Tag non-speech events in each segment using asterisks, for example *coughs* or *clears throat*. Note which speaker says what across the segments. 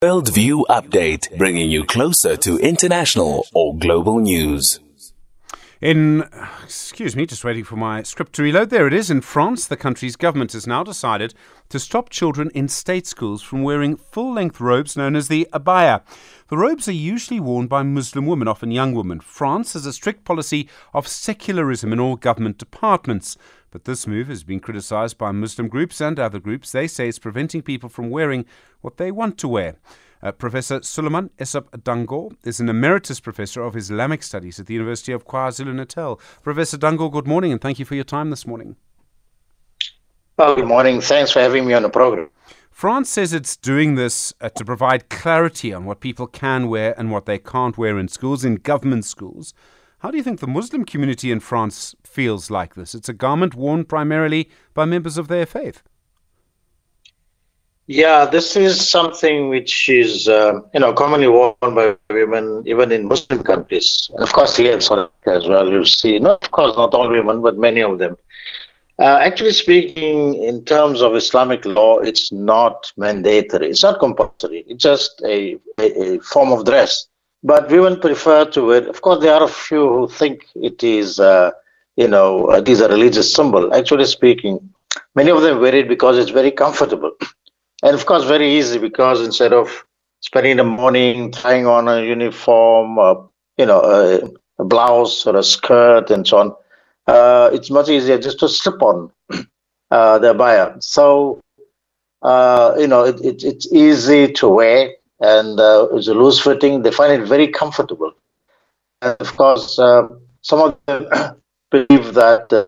Speaker 1: Worldview Update, bringing you closer to international or global news.
Speaker 2: In, excuse me, just waiting for my script to reload. There it is. In France, the country's government has now decided to stop children in state schools from wearing full length robes known as the abaya. The robes are usually worn by Muslim women, often young women. France has a strict policy of secularism in all government departments. But this move has been criticized by Muslim groups and other groups. They say it's preventing people from wearing what they want to wear. Uh, professor Suleman Essop Dangor is an emeritus professor of Islamic studies at the University of KwaZulu Natal. Professor Dangor, good morning and thank you for your time this morning.
Speaker 3: Well, good morning. Thanks for having me on the program.
Speaker 2: France says it's doing this uh, to provide clarity on what people can wear and what they can't wear in schools, in government schools. How do you think the Muslim community in France feels like this? It's a garment worn primarily by members of their faith.
Speaker 3: Yeah, this is something which is, uh, you know, commonly worn by women, even in Muslim countries. And of course, here in South Africa as well, you see, not, of course, not all women, but many of them. Uh, actually speaking, in terms of Islamic law, it's not mandatory. It's not compulsory. It's just a, a, a form of dress. But women prefer to wear. Of course, there are a few who think it is, uh, you know, it is a religious symbol. Actually speaking, many of them wear it because it's very comfortable, *clears throat* and of course, very easy because instead of spending the morning trying on a uniform, uh, you know, a, a, blouse or a skirt and so on, uh, it's much easier just to slip on *clears throat* uh, the abaya. So, uh, you know, it, it, it's easy to wear and uh, it's a loose fitting. They find it very comfortable. And of course, uh, some of them *coughs* believe that uh,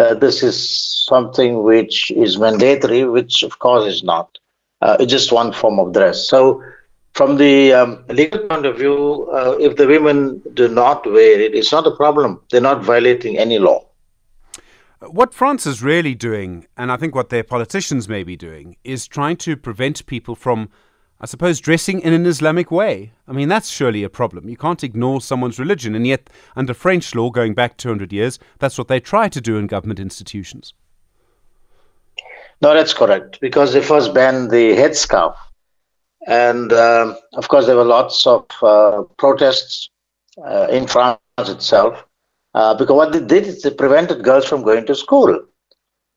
Speaker 3: uh, this is something which is mandatory, which of course is not. Uh, it's just one form of dress. So, from the um, legal point of view, uh, if the women do not wear it, it's not a problem. They're not violating any law.
Speaker 2: What France is really doing, and I think what their politicians may be doing, is trying to prevent people from I suppose, dressing in an Islamic way. I mean, that's surely a problem. You can't ignore someone's religion. And yet, under French law, going back 200 years, that's what they try to do in government institutions.
Speaker 3: No, that's correct. Because they first banned the headscarf. And uh, of course, there were lots of uh, protests uh, in France itself. Uh, because what they did is they prevented girls from going to school.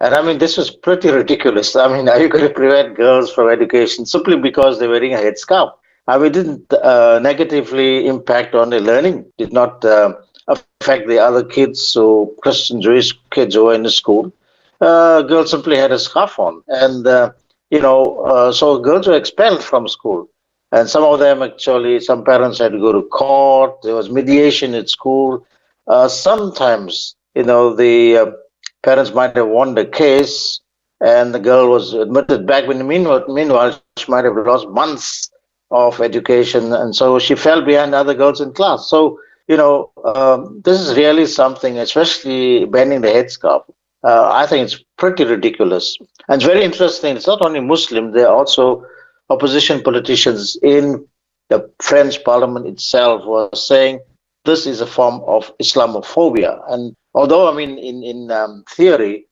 Speaker 3: And I mean, this was pretty ridiculous. I mean, are you going to prevent girls from education simply because they're wearing a headscarf? I mean, didn't uh, negatively impact on their learning, did not uh, affect the other kids, so Christian Jewish kids who were in the school. Uh, girls simply had a scarf on. And, uh, you know, uh, so girls were expelled from school. And some of them actually, some parents had to go to court. There was mediation at school. Uh, sometimes, you know, the parents might have won the case and the girl was admitted back. When meanwhile, meanwhile, she might have lost months of education, and so she fell behind other girls in class. So, you know, um, this is really something, especially bending the headscarf. Uh, I think it's pretty ridiculous. And it's very interesting. It's not only Muslim, there are also opposition politicians in the French parliament itself who are saying this is a form of Islamophobia. And although, I mean, in, in um, theory,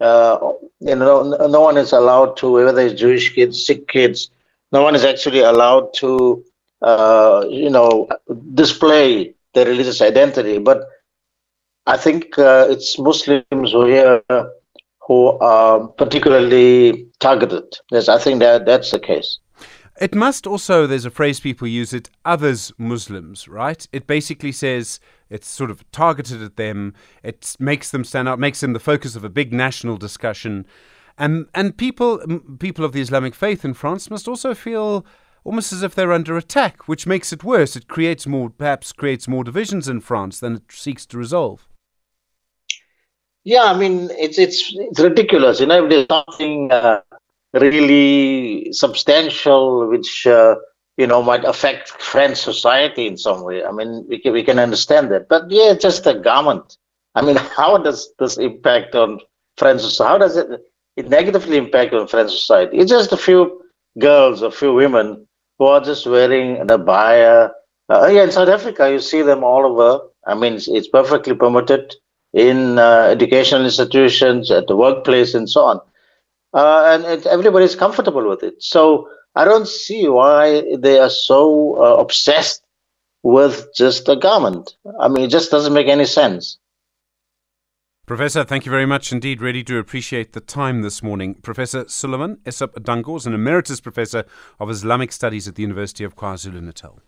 Speaker 3: uh, you know, no, one is allowed to, whether it's Jewish kids, Sikh kids, no one is actually allowed to, uh, you know, display their religious identity. But I think uh, it's Muslims who here who are particularly targeted. Yes, I think that that's the case.
Speaker 2: It must also, there's a phrase people use it, others Muslims, right? It basically says it's sort of targeted at them. It makes them stand out, makes them the focus of a big national discussion. And, and people, people of the Islamic faith in France must also feel almost as if they're under attack, which makes it worse. It creates more, perhaps creates more divisions in France than it seeks to resolve.
Speaker 3: Yeah, I mean, it's it's, it's ridiculous. You know, if there's something uh, really substantial, which uh, you know might affect French society in some way. I mean, we can, we can understand that, but yeah, just a garment. I mean, *laughs* how does this impact on French society? How does it it negatively impact on French society? It's just a few girls, a few women who are just wearing an abaya. Uh, yeah, in South Africa, you see them all over. I mean, it's, it's perfectly permitted in uh, educational institutions, at the workplace, and so on uh, and it, everybody is comfortable with it. So I don't see why they are so uh, obsessed with just a garment. I mean, it just doesn't make any sense.
Speaker 2: Professor, thank you very much indeed. Really do appreciate the time this morning. Professor Suleman Essop Dangor is an emeritus professor of Islamic studies at the University of KwaZulu Natal.